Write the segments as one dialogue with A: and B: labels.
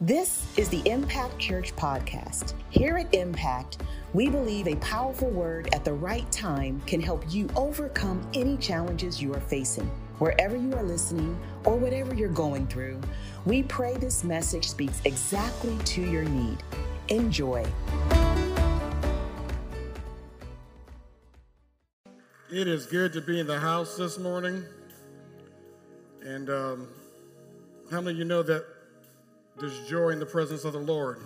A: This is the Impact Church Podcast. Here at Impact, we believe a powerful word at the right time can help you overcome any challenges you are facing. Wherever you are listening or whatever you're going through, we pray this message speaks exactly to your need. Enjoy.
B: It is good to be in the house this morning. And um, how many of you know that there's joy in the presence of the Lord,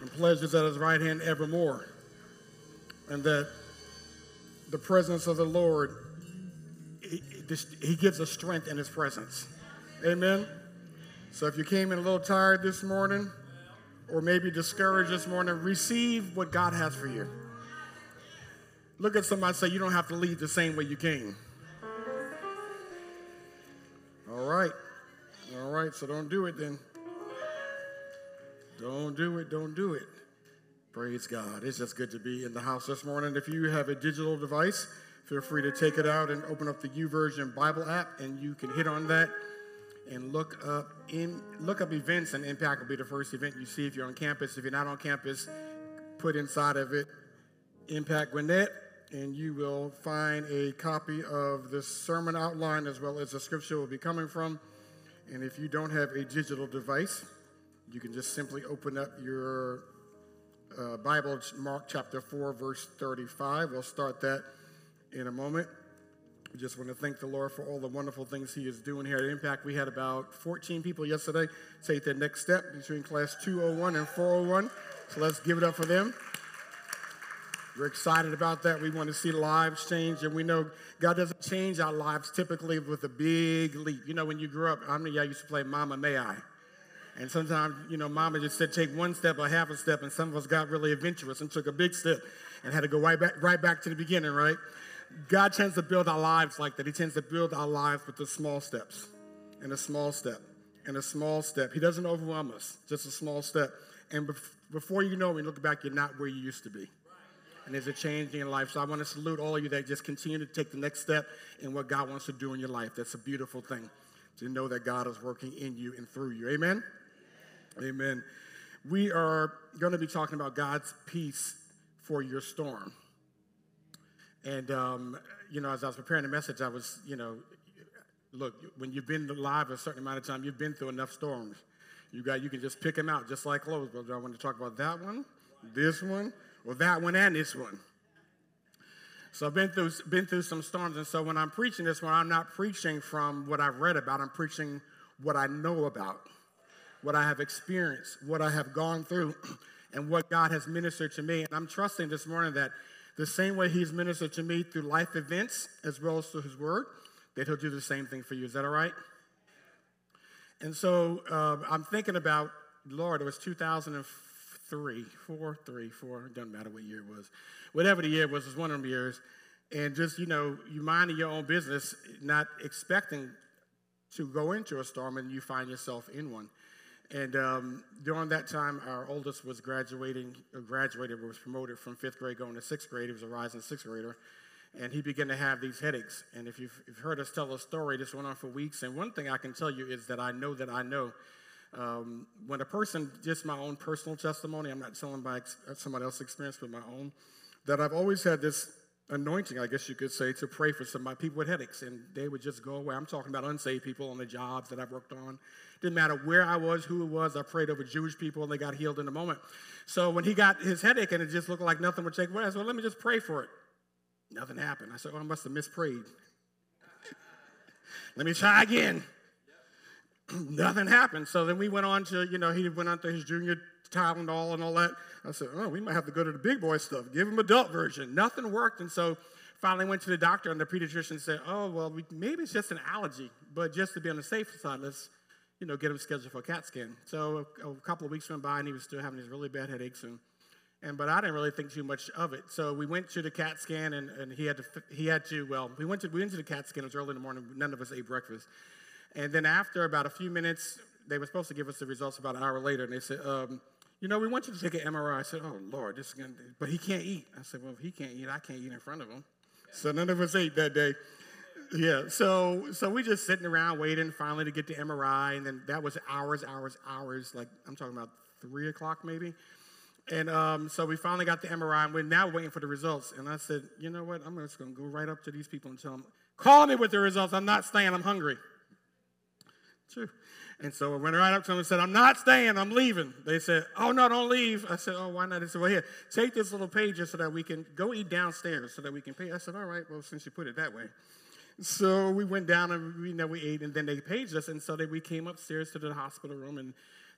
B: and pleasures at his right hand evermore. And that the presence of the Lord, he, he gives us strength in his presence. Amen. So if you came in a little tired this morning, or maybe discouraged this morning, receive what God has for you. Look at somebody say, You don't have to leave the same way you came. All right. Right, so don't do it then. Don't do it, don't do it. Praise God. It's just good to be in the house this morning. If you have a digital device, feel free to take it out and open up the YouVersion Bible app, and you can hit on that and look up in look up events, and Impact will be the first event you see if you're on campus. If you're not on campus, put inside of it Impact Gwinnett, and you will find a copy of the sermon outline as well as the scripture will be coming from. And if you don't have a digital device, you can just simply open up your uh, Bible, Mark chapter 4, verse 35. We'll start that in a moment. We just want to thank the Lord for all the wonderful things He is doing here at Impact. We had about 14 people yesterday take their next step between class 201 and 401. So let's give it up for them. We're excited about that. We want to see lives change, and we know God doesn't change our lives typically with a big leap. You know, when you grew up, I mean, y'all used to play Mama May I? And sometimes, you know, Mama just said take one step or half a step, and some of us got really adventurous and took a big step and had to go right back, right back to the beginning, right? God tends to build our lives like that. He tends to build our lives with the small steps and a small step and a small step. He doesn't overwhelm us, just a small step. And before you know it, look back, you're not where you used to be and there's a change in your life. So I want to salute all of you that just continue to take the next step in what God wants to do in your life. That's a beautiful thing to know that God is working in you and through you. Amen? Amen. We are going to be talking about God's peace for your storm. And, um, you know, as I was preparing the message, I was, you know, look, when you've been alive a certain amount of time, you've been through enough storms. You got, you can just pick them out, just like clothes. But I want to talk about that one, this one, well, that one and this one. So I've been through, been through some storms, and so when I'm preaching this one, I'm not preaching from what I've read about. I'm preaching what I know about, what I have experienced, what I have gone through, and what God has ministered to me. And I'm trusting this morning that the same way He's ministered to me through life events as well as through His Word, that He'll do the same thing for you. Is that all right? And so uh, I'm thinking about, Lord, it was 2004 three, four, three, four, it doesn't matter what year it was. Whatever the year was, it was one of them years. And just, you know, you minding your own business, not expecting to go into a storm, and you find yourself in one. And um, during that time, our oldest was graduating, uh, graduated, was promoted from fifth grade going to sixth grade. He was a rising sixth grader. And he began to have these headaches. And if you've, you've heard us tell a story, this went on for weeks. And one thing I can tell you is that I know that I know um, when a person, just my own personal testimony, I'm not telling by ex- somebody else's experience, but my own, that I've always had this anointing, I guess you could say, to pray for somebody, people with headaches, and they would just go away. I'm talking about unsaved people on the jobs that I've worked on. Didn't matter where I was, who it was, I prayed over Jewish people, and they got healed in a moment. So when he got his headache and it just looked like nothing would take away, I said, well, let me just pray for it. Nothing happened. I said, oh, I must have misprayed. let me try again. nothing happened. So then we went on to, you know, he went on to his junior Tylenol and all that. I said, oh, we might have to go to the big boy stuff. Give him adult version. Nothing worked. And so finally went to the doctor and the pediatrician said, oh, well, we, maybe it's just an allergy. But just to be on the safe side, let's, you know, get him scheduled for a CAT scan. So a, a couple of weeks went by and he was still having these really bad headaches. And, and but I didn't really think too much of it. So we went to the CAT scan and, and he had to, he had to, well, we went to, we went to the CAT scan. It was early in the morning. None of us ate breakfast. And then after about a few minutes, they were supposed to give us the results about an hour later, and they said, um, you know, we want you to take an MRI. I said, oh, Lord, this is going to, but he can't eat. I said, well, if he can't eat, I can't eat in front of him. So none of us ate that day. Yeah, so so we just sitting around waiting finally to get the MRI, and then that was hours, hours, hours. Like I'm talking about three o'clock maybe. And um, so we finally got the MRI, and we're now waiting for the results. And I said, you know what? I'm just going to go right up to these people and tell them, call me with the results. I'm not staying. I'm hungry. True. And so I went right up to them and said, I'm not staying. I'm leaving. They said, oh, no, don't leave. I said, oh, why not? They said, well, here, take this little pager so that we can go eat downstairs so that we can pay. I said, all right, well, since you put it that way. So we went down and we, you know, we ate, and then they paged us. And so they, we came upstairs to the hospital room, and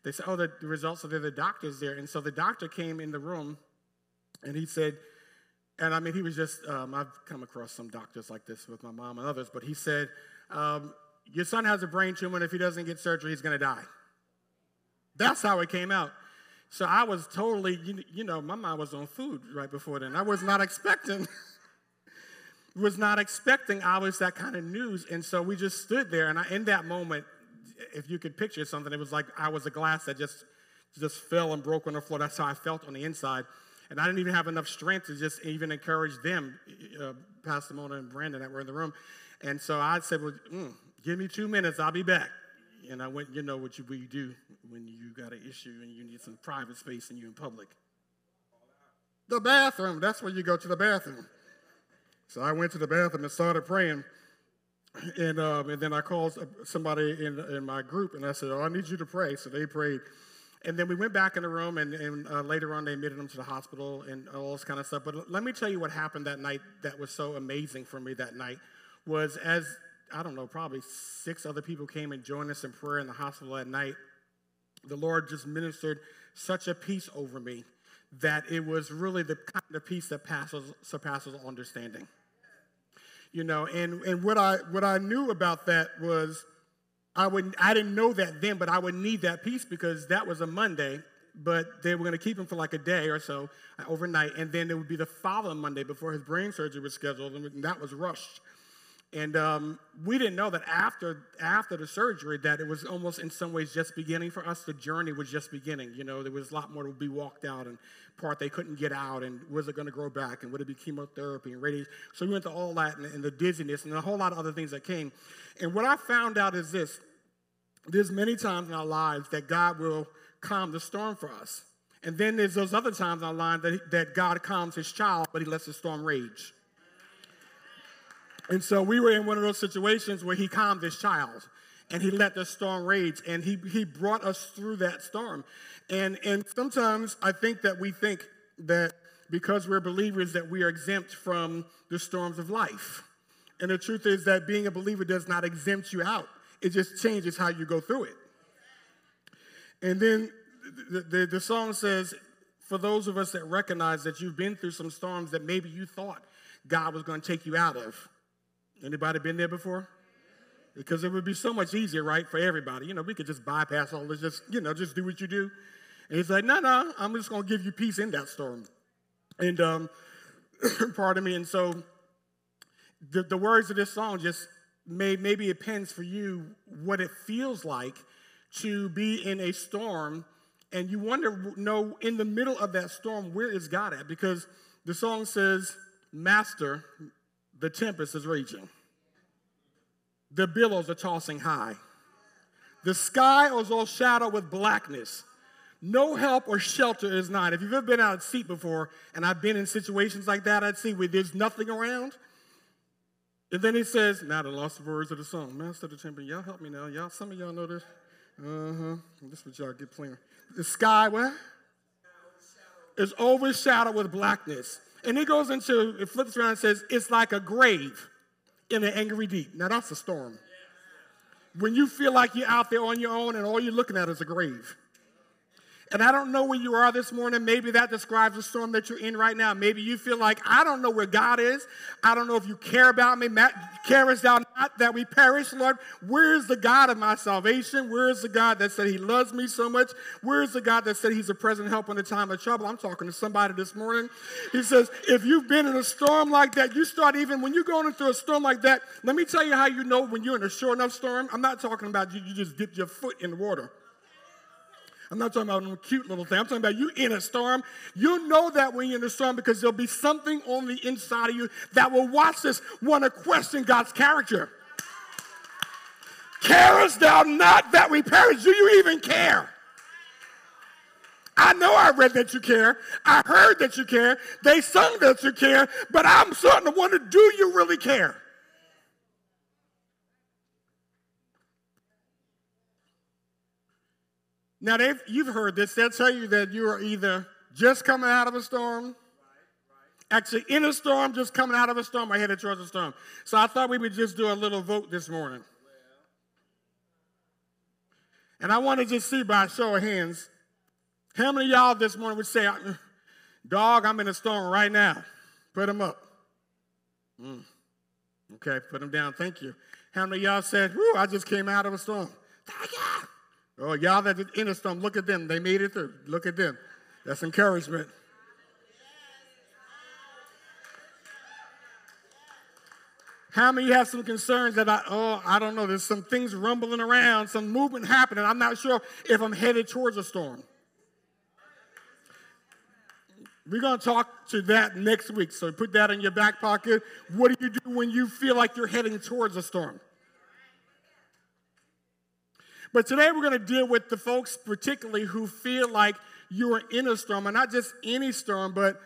B: they said, oh, the, the results are there, the doctor's there. And so the doctor came in the room and he said, and I mean, he was just, um, I've come across some doctors like this with my mom and others, but he said, um, Your son has a brain tumor, and if he doesn't get surgery, he's going to die. That's how it came out. So I was totally, you, you know, my mind was on food right before then. I was not expecting. was not expecting always that kind of news and so we just stood there and I, in that moment if you could picture something, it was like I was a glass that just just fell and broke on the floor. That's how I felt on the inside. And I didn't even have enough strength to just even encourage them, uh, Pastor Mona and Brandon that were in the room. And so I said, well, mm, give me two minutes, I'll be back. And I went, you know what you, you do when you got an issue and you need some private space and you're in public. The bathroom, that's where you go to the bathroom. So I went to the bathroom and started praying. And, um, and then I called somebody in, in my group and I said, Oh, I need you to pray. So they prayed. And then we went back in the room, and, and uh, later on, they admitted him to the hospital and all this kind of stuff. But let me tell you what happened that night that was so amazing for me that night was as, I don't know, probably six other people came and joined us in prayer in the hospital that night. The Lord just ministered such a peace over me that it was really the kind of peace that passes, surpasses understanding you know and and what i what i knew about that was i would i didn't know that then but i would need that peace because that was a monday but they were going to keep him for like a day or so uh, overnight and then it would be the following monday before his brain surgery was scheduled and that was rushed and um, we didn't know that after after the surgery that it was almost in some ways just beginning for us. The journey was just beginning. You know, there was a lot more to be walked out and part they couldn't get out. And was it going to grow back? And would it be chemotherapy and radiation? So we went to all that and, and the dizziness and a whole lot of other things that came. And what I found out is this: there's many times in our lives that God will calm the storm for us. And then there's those other times in our lives that, that God calms his child, but he lets the storm rage. And so we were in one of those situations where he calmed his child and he let the storm rage and he, he brought us through that storm. And, and sometimes I think that we think that because we're believers that we are exempt from the storms of life. And the truth is that being a believer does not exempt you out. It just changes how you go through it. And then the, the, the song says, for those of us that recognize that you've been through some storms that maybe you thought God was going to take you out of, Anybody been there before? Because it would be so much easier, right, for everybody. You know, we could just bypass all this, just, you know, just do what you do. And he's like, no, no, I'm just going to give you peace in that storm. And um, pardon me. And so the, the words of this song just may, maybe it pens for you what it feels like to be in a storm and you wonder, know, in the middle of that storm, where is God at? Because the song says, Master, the tempest is raging. The billows are tossing high. The sky is all shadowed with blackness. No help or shelter is not. If you've ever been out at sea before, and I've been in situations like that at sea where there's nothing around, and then he says, now the lost words of the song, Master of the Temple, y'all help me now. Y'all, some of y'all know this. Uh-huh. This is what y'all get playing. The sky, what? Is overshadowed with blackness. And he goes into, it flips around and says, it's like a grave in an angry deep. Now that's a storm. When you feel like you're out there on your own and all you're looking at is a grave. And I don't know where you are this morning. Maybe that describes the storm that you're in right now. Maybe you feel like, I don't know where God is. I don't know if you care about me. Carest thou not that we perish, Lord? Where is the God of my salvation? Where is the God that said he loves me so much? Where is the God that said he's a present help in the time of trouble? I'm talking to somebody this morning. He says, if you've been in a storm like that, you start even, when you're going into a storm like that, let me tell you how you know when you're in a sure enough storm. I'm not talking about you, you just dip your foot in the water. I'm not talking about a cute little thing. I'm talking about you in a storm. You know that when you're in a storm because there'll be something on the inside of you that will watch this, want to question God's character. Carest thou not that we perish? Do you even care? I know I read that you care. I heard that you care. They sung that you care, but I'm starting to wonder do you really care? Now, you've heard this. They'll tell you that you are either just coming out of a storm, actually in a storm, just coming out of a storm, or headed towards a storm. So I thought we would just do a little vote this morning. And I want to just see by a show of hands how many y'all this morning would say, Dog, I'm in a storm right now? Put them up. Mm. Okay, put them down. Thank you. How many y'all said, I just came out of a storm? Thank you. Oh, y'all that in a storm, look at them. They made it through. Look at them. That's encouragement. How many have some concerns about, oh, I don't know, there's some things rumbling around, some movement happening. I'm not sure if I'm headed towards a storm. We're going to talk to that next week. So put that in your back pocket. What do you do when you feel like you're heading towards a storm? But today we're going to deal with the folks, particularly who feel like you are in a storm, and not just any storm, but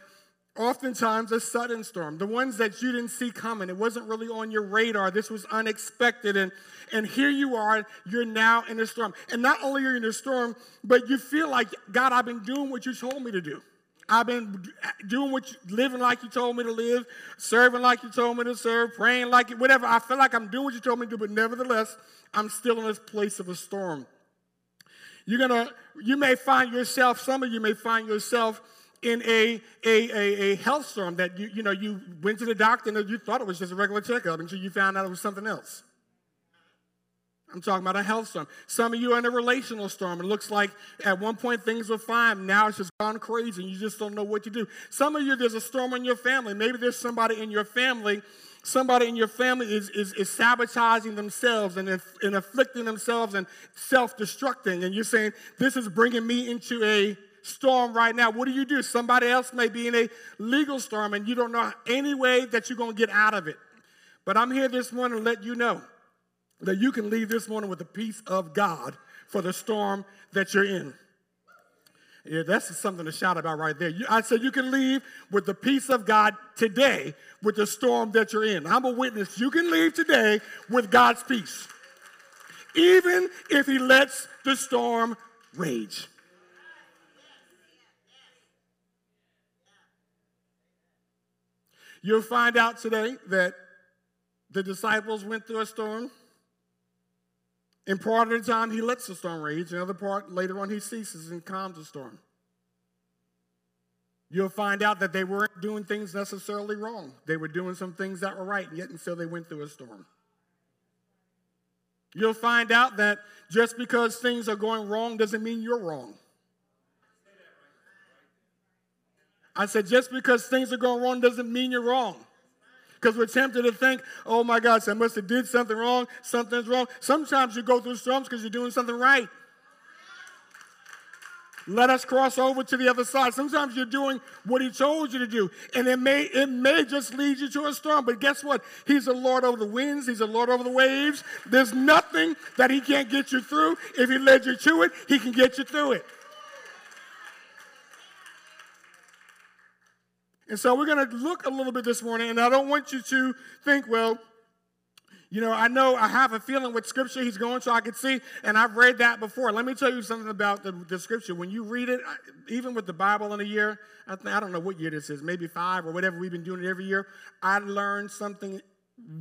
B: oftentimes a sudden storm, the ones that you didn't see coming. It wasn't really on your radar. This was unexpected. And, and here you are, you're now in a storm. And not only are you in a storm, but you feel like, God, I've been doing what you told me to do. I've been doing what you, living like you told me to live, serving like you told me to serve, praying like it, whatever. I feel like I'm doing what you told me to do, but nevertheless, I'm still in this place of a storm. You're gonna, you may find yourself, some of you may find yourself in a, a, a, a health storm that you, you know, you went to the doctor and you thought it was just a regular checkup until you found out it was something else. I'm talking about a health storm. Some of you are in a relational storm. It looks like at one point things were fine. Now it's just gone crazy and you just don't know what to do. Some of you, there's a storm in your family. Maybe there's somebody in your family, somebody in your family is, is, is sabotaging themselves and, and afflicting themselves and self destructing. And you're saying, This is bringing me into a storm right now. What do you do? Somebody else may be in a legal storm and you don't know any way that you're going to get out of it. But I'm here this morning to let you know that you can leave this morning with the peace of God for the storm that you're in. Yeah, that's something to shout about right there. I said you can leave with the peace of God today with the storm that you're in. I'm a witness. You can leave today with God's peace, even if He lets the storm rage. You'll find out today that the disciples went through a storm. In part of the time, he lets the storm rage. In other part, later on, he ceases and calms the storm. You'll find out that they weren't doing things necessarily wrong. They were doing some things that were right, and yet until they went through a storm. You'll find out that just because things are going wrong doesn't mean you're wrong. I said, just because things are going wrong doesn't mean you're wrong because we're tempted to think, oh my gosh, I must have did something wrong, something's wrong. Sometimes you go through storms because you're doing something right. Let us cross over to the other side. Sometimes you're doing what he told you to do, and it may it may just lead you to a storm. But guess what? He's the Lord over the winds. He's the Lord over the waves. There's nothing that he can't get you through. If he led you to it, he can get you through it. And so we're going to look a little bit this morning, and I don't want you to think, well, you know, I know I have a feeling with scripture he's going so I could see, and I've read that before. Let me tell you something about the, the scripture. When you read it, even with the Bible in a year, I, I don't know what year this is, maybe five or whatever we've been doing it every year, I learn something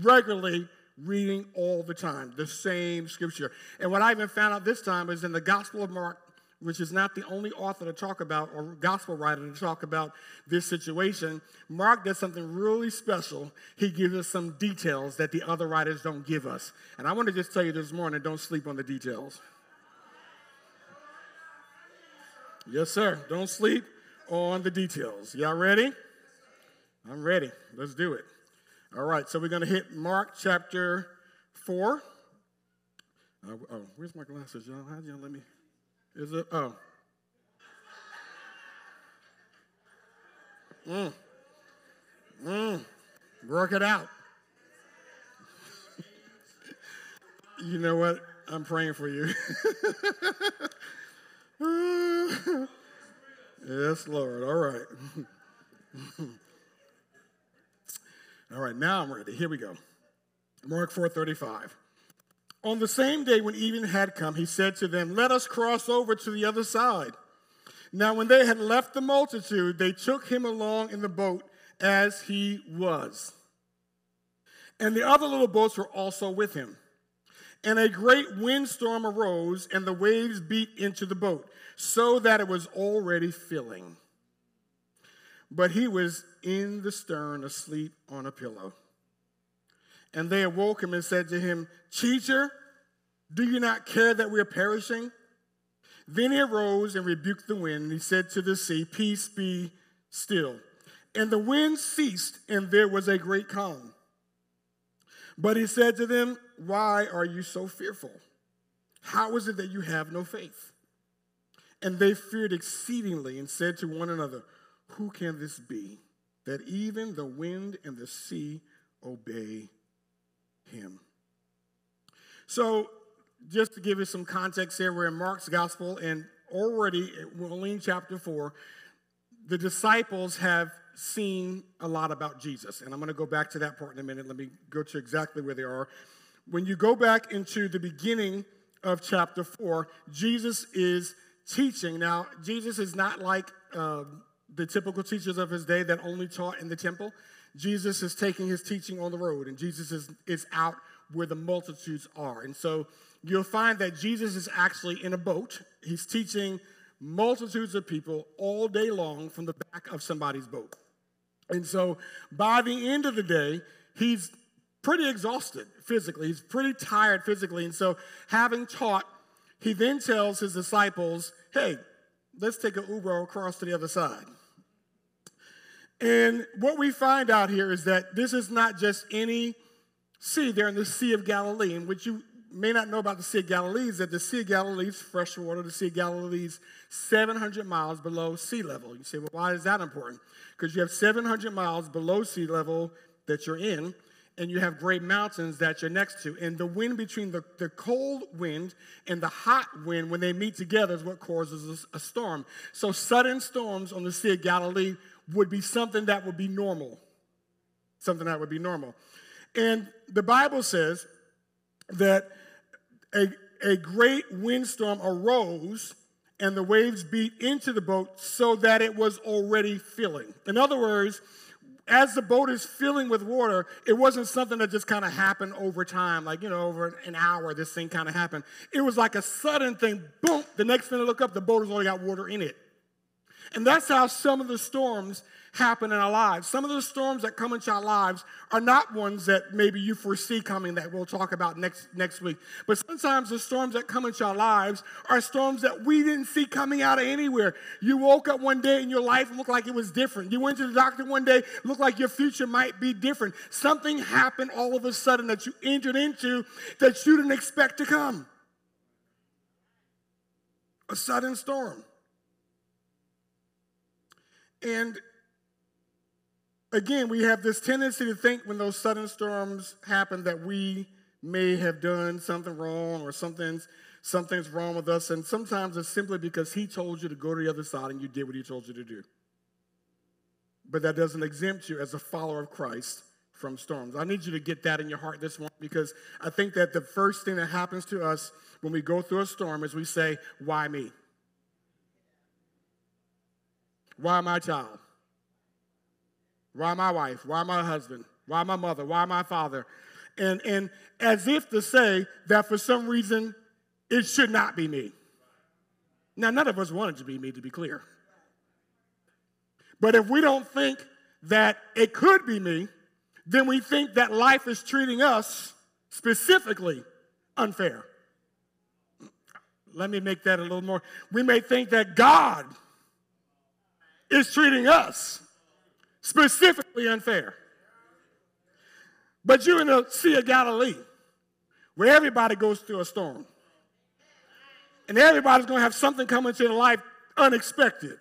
B: regularly reading all the time, the same scripture. And what I even found out this time is in the Gospel of Mark, which is not the only author to talk about or gospel writer to talk about this situation, Mark does something really special. He gives us some details that the other writers don't give us. And I want to just tell you this morning don't sleep on the details. Yes, sir. Don't sleep on the details. Y'all ready? I'm ready. Let's do it. All right, so we're going to hit Mark chapter 4. Uh, oh, where's my glasses, y'all? How'd y'all let me? Is it? Oh. Mm. Mm. Work it out. you know what? I'm praying for you. yes, Lord. All right. All right, now I'm ready. Here we go. Mark 4:35. On the same day when evening had come, he said to them, "Let us cross over to the other side." Now when they had left the multitude, they took him along in the boat as he was. And the other little boats were also with him. And a great windstorm arose, and the waves beat into the boat, so that it was already filling. But he was in the stern, asleep on a pillow. And they awoke him and said to him, Teacher, do you not care that we are perishing? Then he arose and rebuked the wind, and he said to the sea, Peace be still. And the wind ceased, and there was a great calm. But he said to them, Why are you so fearful? How is it that you have no faith? And they feared exceedingly and said to one another, Who can this be, that even the wind and the sea obey him? So just to give you some context here, we're in Mark's gospel, and already, only in chapter 4, the disciples have seen a lot about Jesus. And I'm going to go back to that part in a minute. Let me go to exactly where they are. When you go back into the beginning of chapter 4, Jesus is teaching. Now, Jesus is not like uh, the typical teachers of his day that only taught in the temple. Jesus is taking his teaching on the road, and Jesus is, is out where the multitudes are. And so you'll find that Jesus is actually in a boat. He's teaching multitudes of people all day long from the back of somebody's boat. And so by the end of the day, he's pretty exhausted physically. He's pretty tired physically. And so, having taught, he then tells his disciples, hey, let's take an Uber across to the other side. And what we find out here is that this is not just any sea. They're in the Sea of Galilee, in which you may not know about the Sea of Galilee is that the Sea of Galilee is fresh water. The Sea of Galilee is 700 miles below sea level. You say, well, why is that important? Because you have 700 miles below sea level that you're in, and you have great mountains that you're next to. And the wind between the, the cold wind and the hot wind, when they meet together, is what causes a, a storm. So sudden storms on the Sea of Galilee would be something that would be normal. Something that would be normal. And the Bible says that a, a great windstorm arose and the waves beat into the boat so that it was already filling. In other words, as the boat is filling with water, it wasn't something that just kind of happened over time, like, you know, over an hour, this thing kind of happened. It was like a sudden thing, boom, the next thing to look up, the boat has only got water in it. And that's how some of the storms happen in our lives. Some of the storms that come into our lives are not ones that maybe you foresee coming that we'll talk about next, next week. But sometimes the storms that come into our lives are storms that we didn't see coming out of anywhere. You woke up one day and your life and looked like it was different. You went to the doctor one day, looked like your future might be different. Something happened all of a sudden that you entered into that you didn't expect to come. A sudden storm. And again, we have this tendency to think when those sudden storms happen that we may have done something wrong or something's something's wrong with us. And sometimes it's simply because he told you to go to the other side and you did what he told you to do. But that doesn't exempt you as a follower of Christ from storms. I need you to get that in your heart this morning because I think that the first thing that happens to us when we go through a storm is we say, Why me? Why my child? Why my wife? Why my husband? Why my mother? Why my father? And, and as if to say that for some reason it should not be me. Now, none of us wanted to be me, to be clear. But if we don't think that it could be me, then we think that life is treating us specifically unfair. Let me make that a little more. We may think that God is treating us specifically unfair. But you're in the Sea of Galilee where everybody goes through a storm. And everybody's going to have something come into their life unexpected.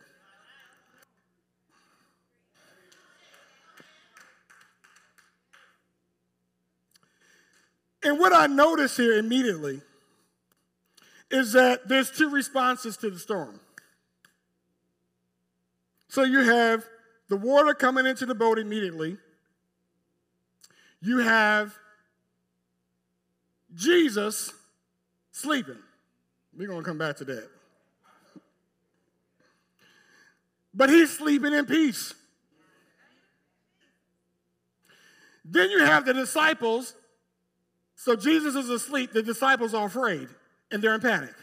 B: And what I notice here immediately is that there's two responses to the storm. So you have the water coming into the boat immediately. You have Jesus sleeping. We're going to come back to that. But he's sleeping in peace. Then you have the disciples. So Jesus is asleep. The disciples are afraid and they're in panic.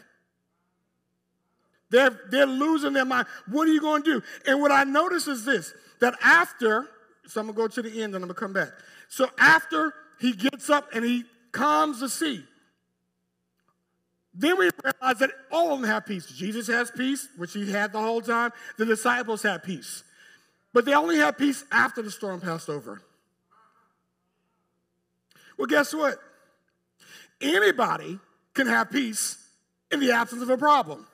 B: They're, they're losing their mind. What are you going to do? And what I notice is this that after, so I'm going to go to the end and I'm going to come back. So after he gets up and he calms the sea, then we realize that all of them have peace. Jesus has peace, which he had the whole time. The disciples had peace. But they only had peace after the storm passed over. Well, guess what? Anybody can have peace in the absence of a problem.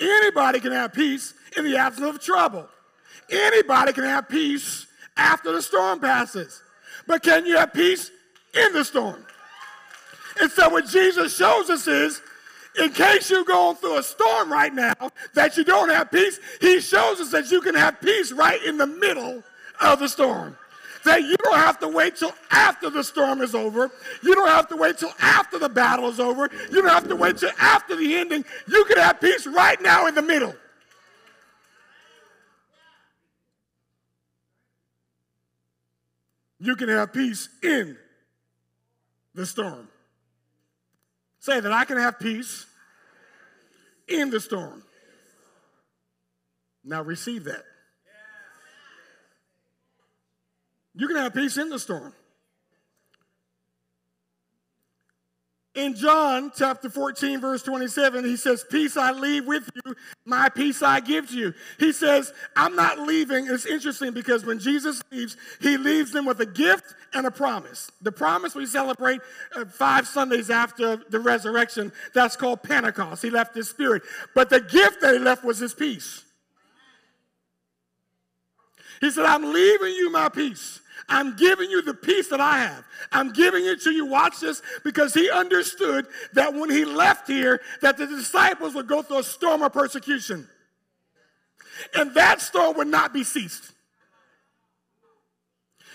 B: Anybody can have peace in the absence of trouble. Anybody can have peace after the storm passes. But can you have peace in the storm? And so what Jesus shows us is, in case you're going through a storm right now, that you don't have peace, he shows us that you can have peace right in the middle of the storm. That you don't have to wait till after the storm is over. You don't have to wait till after the battle is over. You don't have to wait till after the ending. You can have peace right now in the middle. You can have peace in the storm. Say that I can have peace in the storm. Now receive that. You can have peace in the storm. In John chapter 14, verse 27, he says, Peace I leave with you, my peace I give to you. He says, I'm not leaving. It's interesting because when Jesus leaves, he leaves them with a gift and a promise. The promise we celebrate uh, five Sundays after the resurrection, that's called Pentecost. He left his spirit. But the gift that he left was his peace. He said, I'm leaving you my peace. I'm giving you the peace that I have. I'm giving it to you. Watch this because he understood that when he left here that the disciples would go through a storm of persecution. And that storm would not be ceased.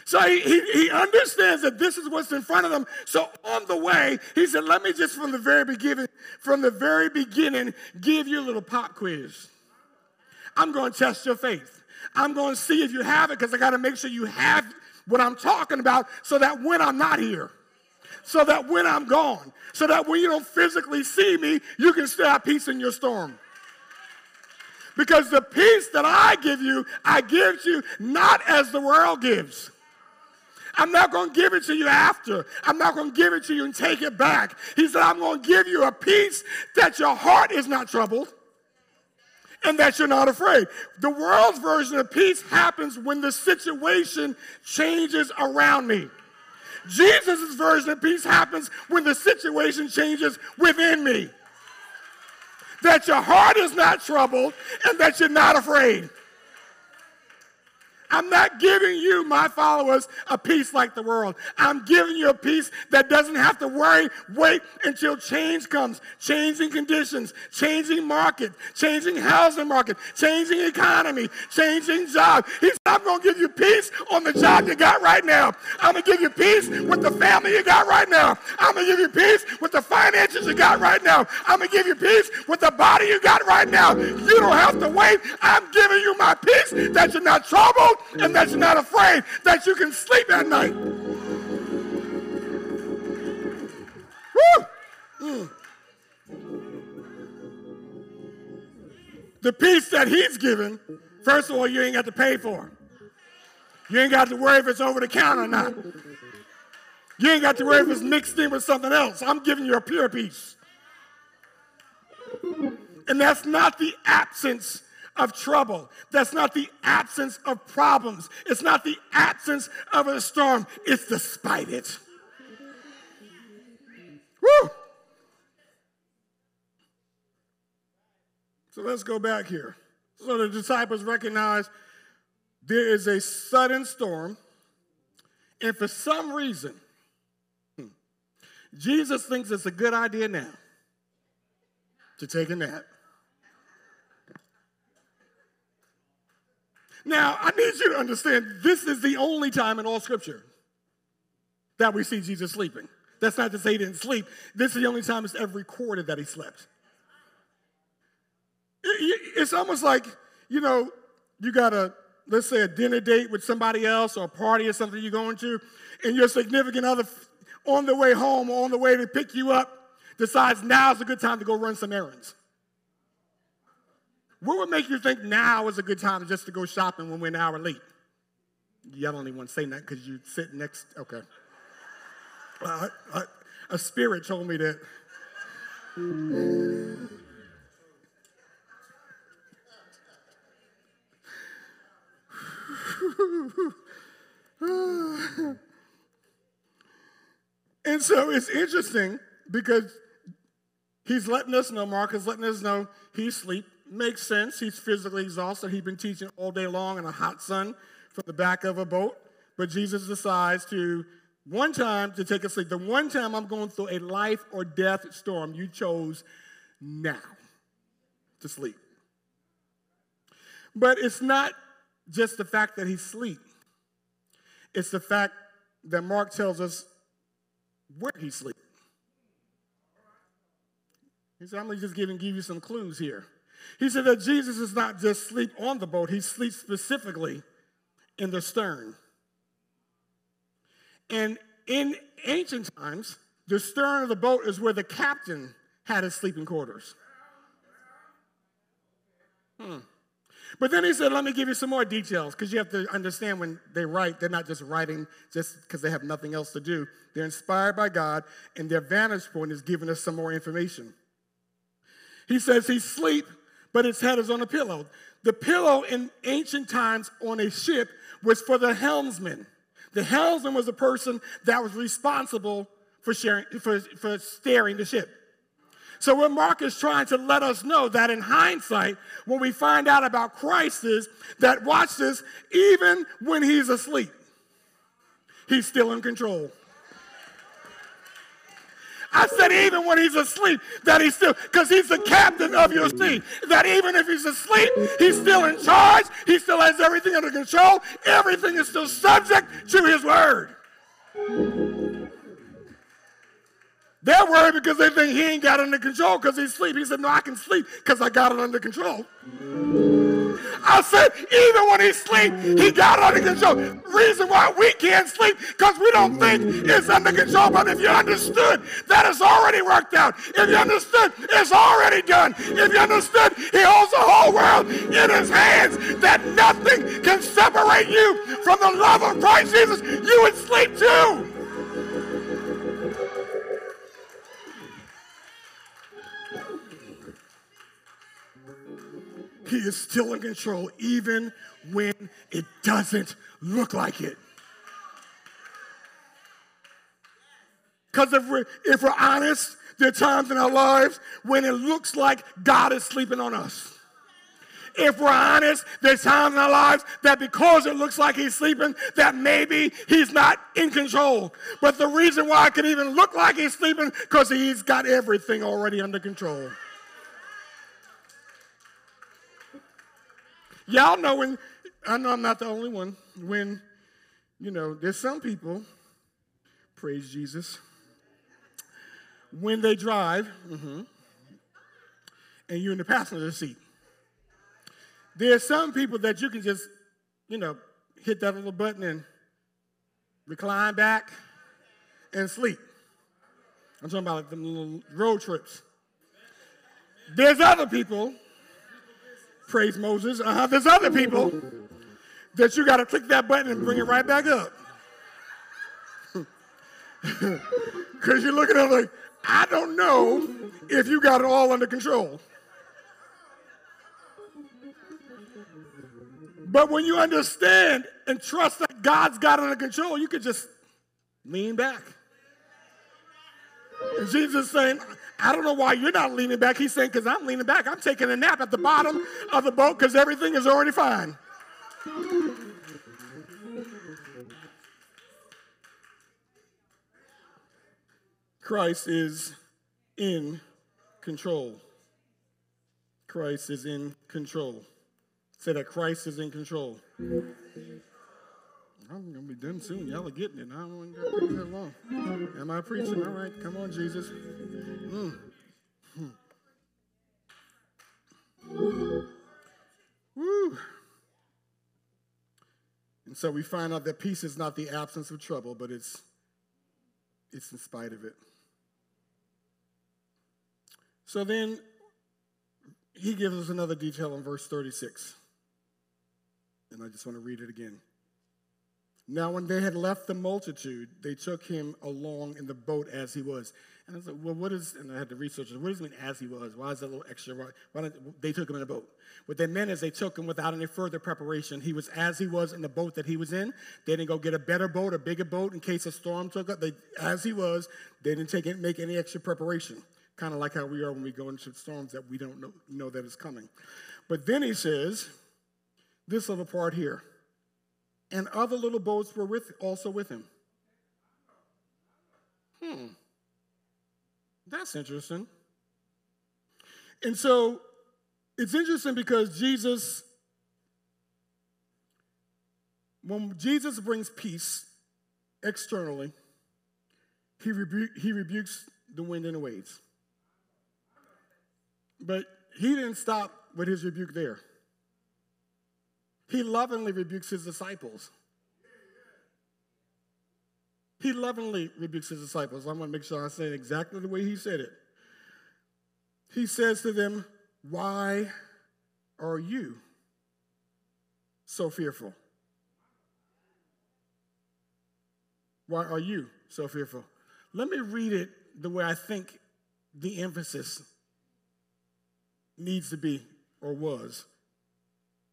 B: So he, he, he, understands that this is what's in front of them. So on the way, he said, let me just from the very beginning, from the very beginning, give you a little pop quiz. I'm going to test your faith. I'm going to see if you have it because I got to make sure you have what I'm talking about so that when I'm not here, so that when I'm gone, so that when you don't physically see me, you can still have peace in your storm. Because the peace that I give you, I give to you not as the world gives. I'm not going to give it to you after. I'm not going to give it to you and take it back. He said, I'm going to give you a peace that your heart is not troubled and that you're not afraid. The world's version of peace happens when the situation changes around me. Jesus' version of peace happens when the situation changes within me. That your heart is not troubled and that you're not afraid. I'm not giving you, my followers, a peace like the world. I'm giving you a peace that doesn't have to worry, wait until change comes. Changing conditions, changing market, changing housing market, changing economy, changing job. He said, I'm going to give you peace on the job you got right now. I'm going to give you peace with the family you got right now. I'm going to give you peace with the finances you got right now. I'm going to give you peace with the body you got right now. You don't have to wait. I'm giving you my peace that you're not troubled, and that you're not afraid, that you can sleep at night. Woo! The peace that he's given, first of all, you ain't got to pay for. You ain't got to worry if it's over the counter or not. You ain't got to worry if it's mixed in with something else. I'm giving you a pure peace. And that's not the absence of trouble. That's not the absence of problems. It's not the absence of a storm. It's despite it. Woo! So let's go back here. So the disciples recognize there is a sudden storm, and for some reason, hmm, Jesus thinks it's a good idea now to take a nap. Now, I need you to understand this is the only time in all scripture that we see Jesus sleeping. That's not to say he didn't sleep. This is the only time it's ever recorded that he slept. It's almost like, you know, you got a, let's say, a dinner date with somebody else or a party or something you're going to, and your significant other on the way home or on the way to pick you up decides now's a good time to go run some errands. What would make you think now is a good time just to go shopping when we're an hour late? Y'all don't even want to say that because you sit next. Okay. Uh, a spirit told me that. and so it's interesting because he's letting us know, Mark is letting us know he's asleep. Makes sense. He's physically exhausted. He's been teaching all day long in a hot sun from the back of a boat. But Jesus decides to, one time, to take a sleep. The one time I'm going through a life or death storm, you chose now to sleep. But it's not just the fact that he's asleep, it's the fact that Mark tells us where he sleeps. He said, I'm just give, and give you some clues here. He said that Jesus is not just sleep on the boat, he sleeps specifically in the stern. And in ancient times, the stern of the boat is where the captain had his sleeping quarters. Hmm. But then he said, Let me give you some more details because you have to understand when they write, they're not just writing just because they have nothing else to do. They're inspired by God, and their vantage point is giving us some more information. He says he sleep but his head is on a pillow. The pillow in ancient times on a ship was for the helmsman. The helmsman was the person that was responsible for, sharing, for, for steering the ship. So, what Mark is trying to let us know that in hindsight, when we find out about Christ, is that watch this, even when he's asleep, he's still in control. I said, even when he's asleep, that he's still, because he's the captain of your sea. That even if he's asleep, he's still in charge. He still has everything under control. Everything is still subject to his word. They're worried because they think he ain't got it under control because he's asleep. He said, No, I can sleep because I got it under control. I said, even when he sleep, he got under control. Reason why we can't sleep, because we don't think it's under control. But if you understood that it's already worked out, if you understood it's already done, if you understood he holds the whole world in his hands, that nothing can separate you from the love of Christ Jesus, you would sleep too. He is still in control, even when it doesn't look like it. Because if we're, if we're honest, there are times in our lives when it looks like God is sleeping on us. If we're honest, there's times in our lives that because it looks like he's sleeping, that maybe he's not in control. But the reason why it could even look like he's sleeping, because he's got everything already under control. Y'all know when, I know I'm not the only one, when, you know, there's some people, praise Jesus, when they drive, mm-hmm, and you're in the passenger seat. There's some people that you can just, you know, hit that little button and recline back and sleep. I'm talking about like the little road trips. There's other people Praise Moses. Uh-huh. There's other people that you got to click that button and bring it right back up. Because you're looking at it like, I don't know if you got it all under control. But when you understand and trust that God's got it under control, you can just lean back. And Jesus is saying, I don't know why you're not leaning back. He's saying, because I'm leaning back. I'm taking a nap at the bottom of the boat because everything is already fine. Christ is in control. Christ is in control. Say that Christ is in control. I'm gonna be done soon. Y'all are getting it. I don't want to that long. Am I preaching? All right, come on, Jesus. Mm. Woo. And so we find out that peace is not the absence of trouble, but it's it's in spite of it. So then he gives us another detail in verse 36. And I just want to read it again. Now, when they had left the multitude, they took him along in the boat as he was. And I was like, well, what is, and I had to research it, what does it mean as he was? Why is that a little extra? Why, why they took him in a boat. What they meant is they took him without any further preparation. He was as he was in the boat that he was in. They didn't go get a better boat, a bigger boat in case a storm took up. They, as he was, they didn't take it, make any extra preparation. Kind of like how we are when we go into storms that we don't know, know that is coming. But then he says, this little part here and other little boats were with, also with him. Hmm. That's interesting. And so it's interesting because Jesus, when Jesus brings peace externally, he, rebu- he rebukes the wind and the waves. But he didn't stop with his rebuke there. He lovingly rebukes his disciples. He lovingly rebukes his disciples. I'm going to make sure I say it exactly the way he said it. He says to them, Why are you so fearful? Why are you so fearful? Let me read it the way I think the emphasis needs to be or was.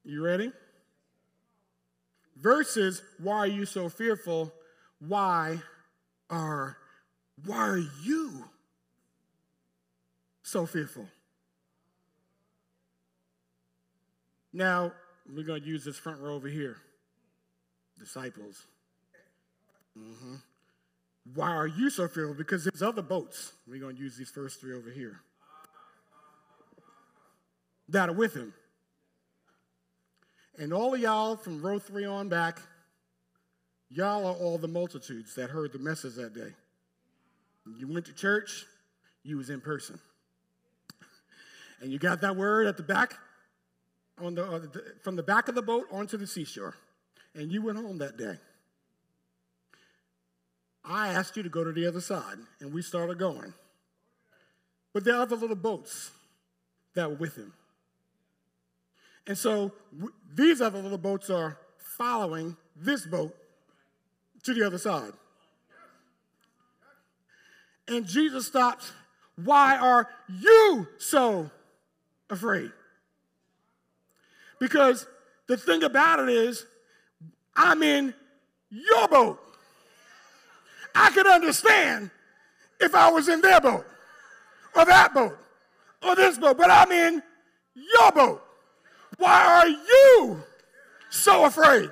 B: You ready? Versus why are you so fearful? Why are why are you so fearful? Now, we're going to use this front row over here. Disciples. Mm-hmm. Why are you so fearful? Because there's other boats. We're going to use these first three over here that are with him. And all of y'all from row three on back, y'all are all the multitudes that heard the message that day. You went to church, you was in person. And you got that word at the back, on the, uh, from the back of the boat onto the seashore. And you went home that day. I asked you to go to the other side, and we started going. But there are other little boats that were with him. And so w- these other little boats are following this boat to the other side. And Jesus stops. Why are you so afraid? Because the thing about it is, I'm in your boat. I could understand if I was in their boat, or that boat, or this boat, but I'm in your boat. Why are you so afraid?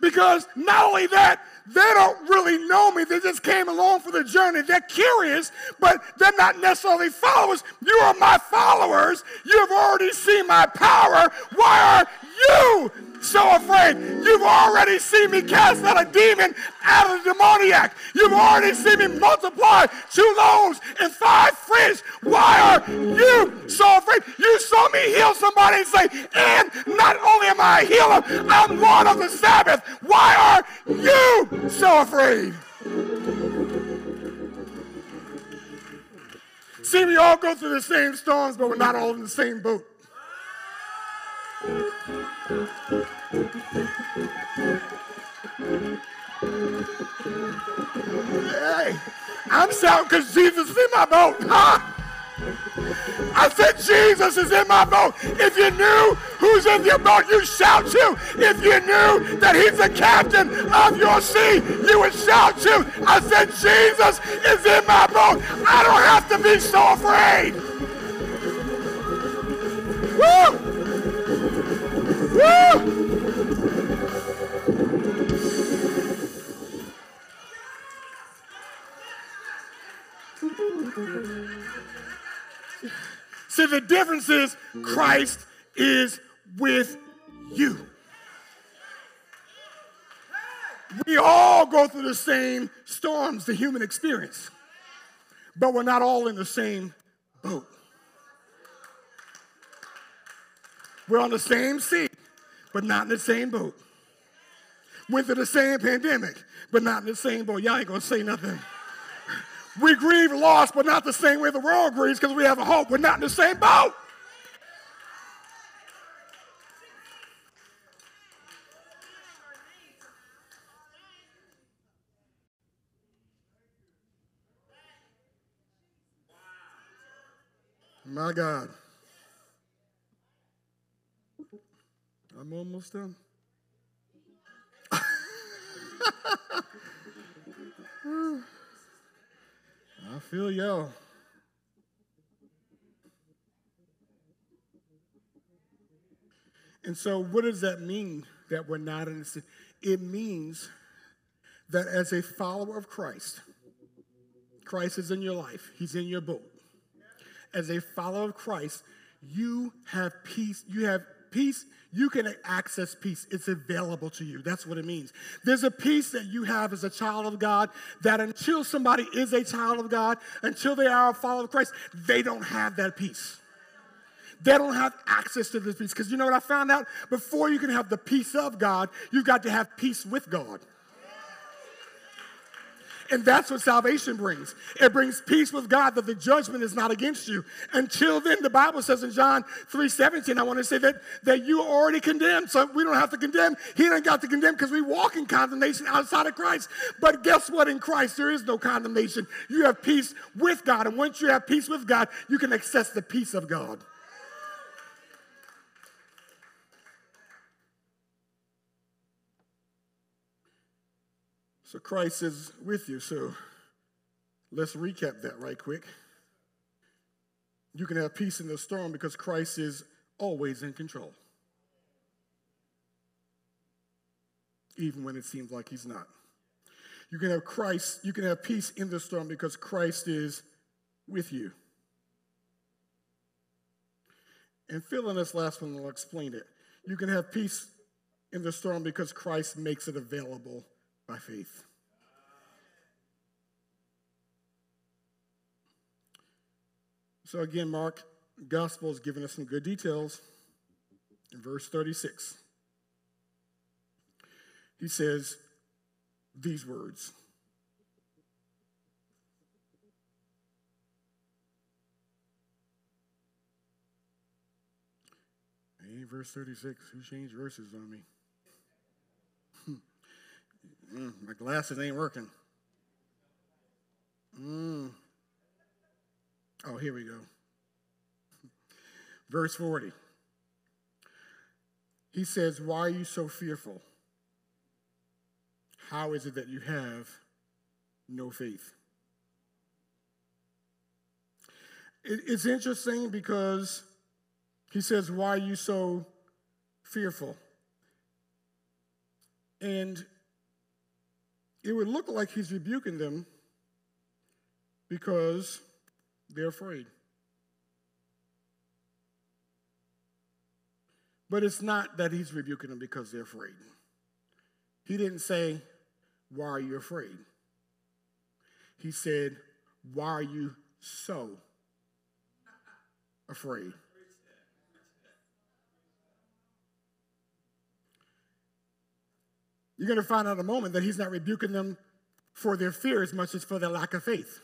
B: Because not only that, they don't really know me. They just came along for the journey. They're curious, but they're not necessarily followers. You are my followers. You've already seen my power. Why are you so afraid? You've already seen me cast out a demon out of the demoniac. You've already seen me multiply two loaves and five fish. Why are you so afraid? You saw me heal somebody and say, and not only am I a healer, I'm Lord of the Sabbath. Why are you so afraid? See, we all go through the same storms, but we're not all in the same boat. Hey, I'm shouting because Jesus is in my boat. Huh? I said, Jesus is in my boat. If you knew who's in your boat, you shout too. If you knew that he's the captain of your sea, you would shout too. I said, Jesus is in my boat. I don't have to be so afraid. Woo! See, the difference is Christ is with you. We all go through the same storms, the human experience, but we're not all in the same boat. We're on the same sea, but not in the same boat. Went through the same pandemic, but not in the same boat. Y'all ain't gonna say nothing. We grieve loss, but not the same way the world grieves because we have a hope. We're not in the same boat. My God. I'm almost done. I feel y'all. And so, what does that mean that we're not in the It means that as a follower of Christ, Christ is in your life, He's in your boat. As a follower of Christ, you have peace, you have peace, you can access peace. It's available to you. That's what it means. There's a peace that you have as a child of God that until somebody is a child of God, until they are a follower of Christ, they don't have that peace. They don't have access to this peace. Because you know what I found out? Before you can have the peace of God, you've got to have peace with God. And that's what salvation brings. It brings peace with God that the judgment is not against you. Until then, the Bible says in John 3 17, I want to say that, that you are already condemned. So we don't have to condemn. He didn't got to condemn because we walk in condemnation outside of Christ. But guess what? In Christ, there is no condemnation. You have peace with God. And once you have peace with God, you can access the peace of God. So Christ is with you. So let's recap that right quick. You can have peace in the storm because Christ is always in control, even when it seems like he's not. You can have Christ, you can have peace in the storm because Christ is with you. And fill in this last one, I'll explain it. You can have peace in the storm because Christ makes it available by faith. So again, Mark Gospel is giving us some good details. In verse 36, he says these words. Hey, verse 36. Who changed verses on me? Mm, my glasses ain't working. Mm. Oh, here we go. Verse 40. He says, Why are you so fearful? How is it that you have no faith? It's interesting because he says, Why are you so fearful? And it would look like he's rebuking them because they're afraid. But it's not that he's rebuking them because they're afraid. He didn't say, Why are you afraid? He said, Why are you so afraid? You're going to find out in a moment that he's not rebuking them for their fear as much as for their lack of faith.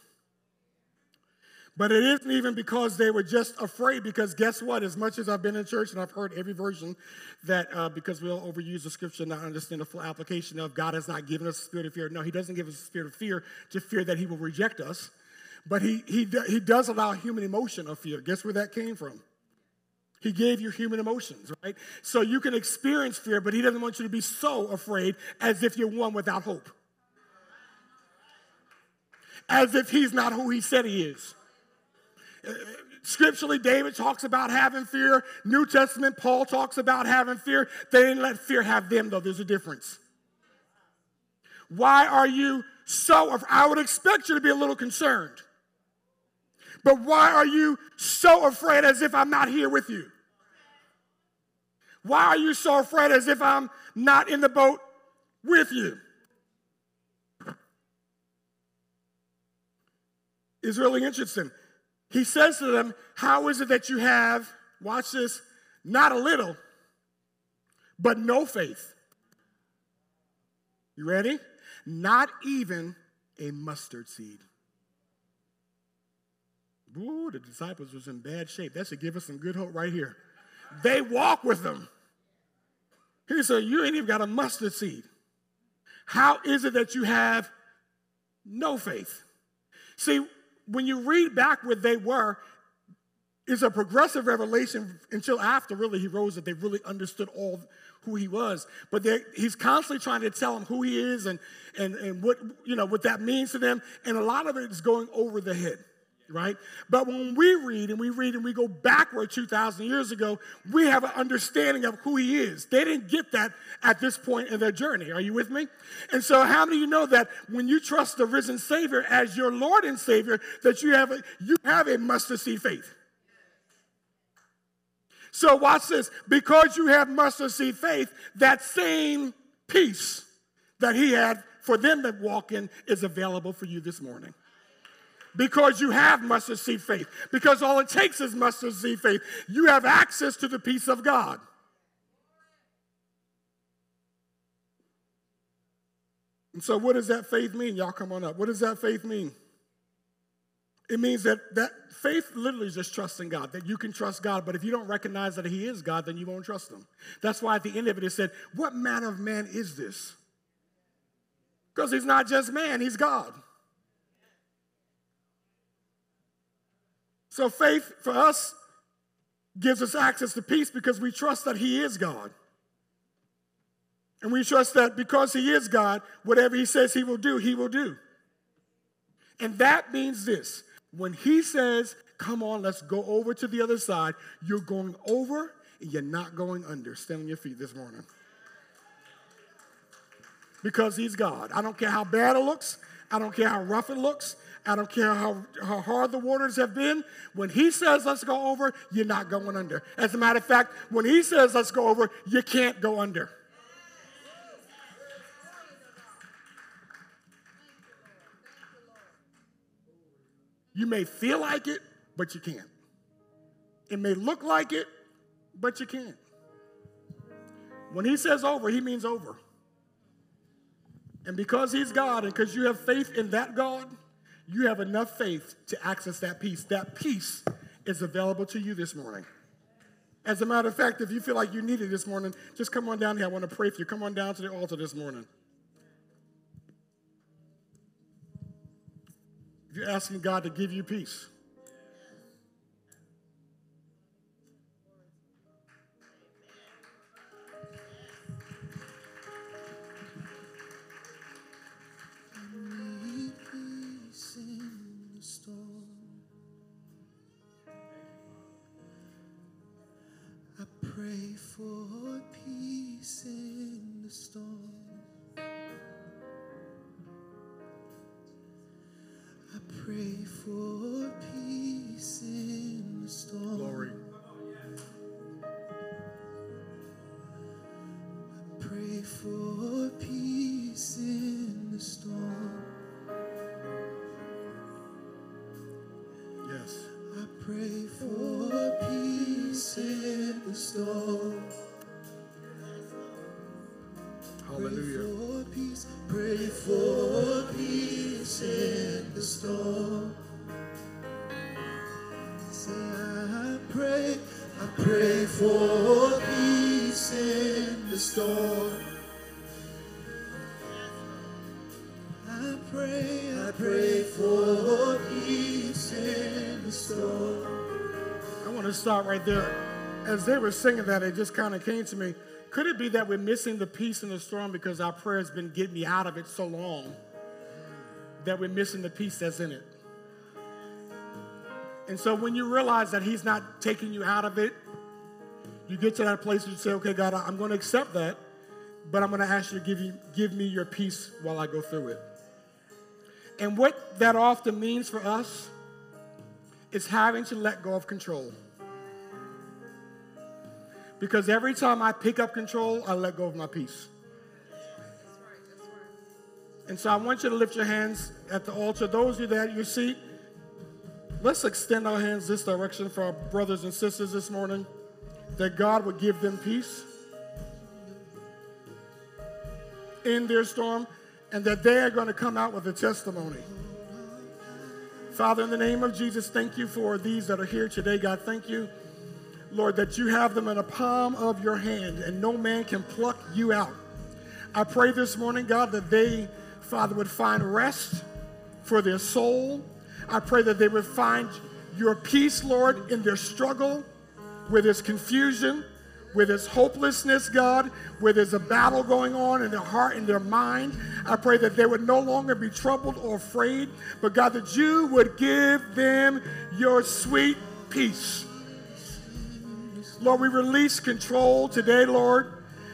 B: But it isn't even because they were just afraid, because guess what? As much as I've been in church and I've heard every version that uh, because we'll overuse the scripture and not understand the full application of God has not given us a spirit of fear. No, He doesn't give us a spirit of fear to fear that He will reject us. But he, he, he does allow human emotion of fear. Guess where that came from? He gave you human emotions, right? So you can experience fear, but he doesn't want you to be so afraid as if you're one without hope. As if he's not who he said he is. Scripturally, David talks about having fear. New Testament, Paul talks about having fear. They didn't let fear have them, though. There's a difference. Why are you so? I would expect you to be a little concerned. But why are you so afraid as if I'm not here with you? Why are you so afraid as if I'm not in the boat with you? It's really interesting. He says to them, How is it that you have, watch this, not a little, but no faith? You ready? Not even a mustard seed. Ooh, the disciples was in bad shape. That should give us some good hope right here. They walk with them. He said, You ain't even got a mustard seed. How is it that you have no faith? See, when you read back where they were, it's a progressive revelation until after really he rose that they really understood all who he was. But he's constantly trying to tell them who he is and, and, and what, you know, what that means to them. And a lot of it is going over the head right? But when we read and we read and we go backward 2,000 years ago, we have an understanding of who he is. They didn't get that at this point in their journey. Are you with me? And so, how many of you know that when you trust the risen Savior as your Lord and Savior, that you have a, you have a mustard seed faith? So, watch this. Because you have mustard seed faith, that same peace that he had for them that walk in is available for you this morning because you have mustard seed faith. Because all it takes is mustard seed faith. You have access to the peace of God. And so, what does that faith mean? Y'all come on up. What does that faith mean? It means that that faith literally is just trusting God, that you can trust God, but if you don't recognize that He is God, then you won't trust Him. That's why at the end of it, it said, What manner of man is this? Because He's not just man, He's God. So faith for us gives us access to peace because we trust that He is God. And we trust that because He is God, whatever He says He will do, He will do. And that means this when He says, Come on, let's go over to the other side, you're going over and you're not going under. Stand on your feet this morning. Because He's God. I don't care how bad it looks, I don't care how rough it looks. I don't care how, how hard the waters have been. When he says, let's go over, you're not going under. As a matter of fact, when he says, let's go over, you can't go under. You may feel like it, but you can't. It may look like it, but you can't. When he says over, he means over. And because he's God and because you have faith in that God, you have enough faith to access that peace. That peace is available to you this morning. As a matter of fact, if you feel like you need it this morning, just come on down here. I want to pray for you. Come on down to the altar this morning. If you're asking God to give you peace,
C: for Hallelujah. Pray for peace, pray for peace in the storm.
B: Say,
C: I pray,
B: I
C: pray for peace in the storm. I pray, I pray for peace in the storm. I
B: want to stop right there. As they were singing that, it just kind of came to me could it be that we're missing the peace in the storm because our prayer has been getting me out of it so long that we're missing the peace that's in it? And so when you realize that He's not taking you out of it, you get to that place where you say, okay, God, I'm going to accept that, but I'm going to ask you to give, you, give me your peace while I go through it. And what that often means for us is having to let go of control. Because every time I pick up control, I let go of my peace. And so I want you to lift your hands at the altar. Those of you that you see, let's extend our hands this direction for our brothers and sisters this morning, that God would give them peace in their storm, and that they are going to come out with a testimony. Father, in the name of Jesus, thank you for these that are here today. God, thank you, Lord, that you have them in the palm of your hand and no man can pluck you out. I pray this morning, God, that they, Father, would find rest for their soul. I pray that they would find your peace, Lord, in their struggle, where there's confusion, where there's hopelessness, God, where there's a battle going on in their heart and their mind. I pray that they would no longer be troubled or afraid, but God, that you would give them your sweet peace. Lord, we release control today, Lord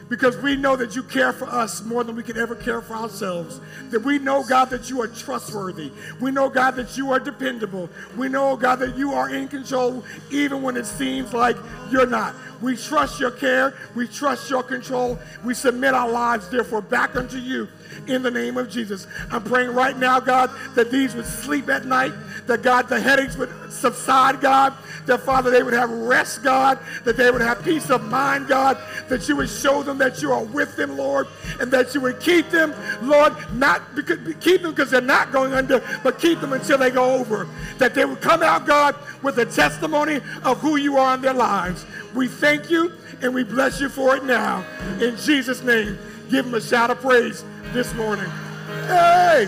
B: because we know that you care for us more than we can ever care for ourselves. That we know, God, that you are trustworthy. We know, God, that you are dependable. We know, oh God, that you are in control even when it seems like you're not. We trust your care. We trust your control. We submit our lives, therefore, back unto you in the name of Jesus. I'm praying right now, God, that these would sleep at night, that God, the headaches would subside, God, that Father, they would have rest, God, that they would have peace of mind, God, that you would show them that you are with them, Lord, and that you would keep them, Lord, not because keep them because they're not going under, but keep them until they go over. That they would come out, God, with a testimony of who you are in their lives. We thank you and we bless you for it now. In Jesus' name, give them a shout of praise this morning. Hey!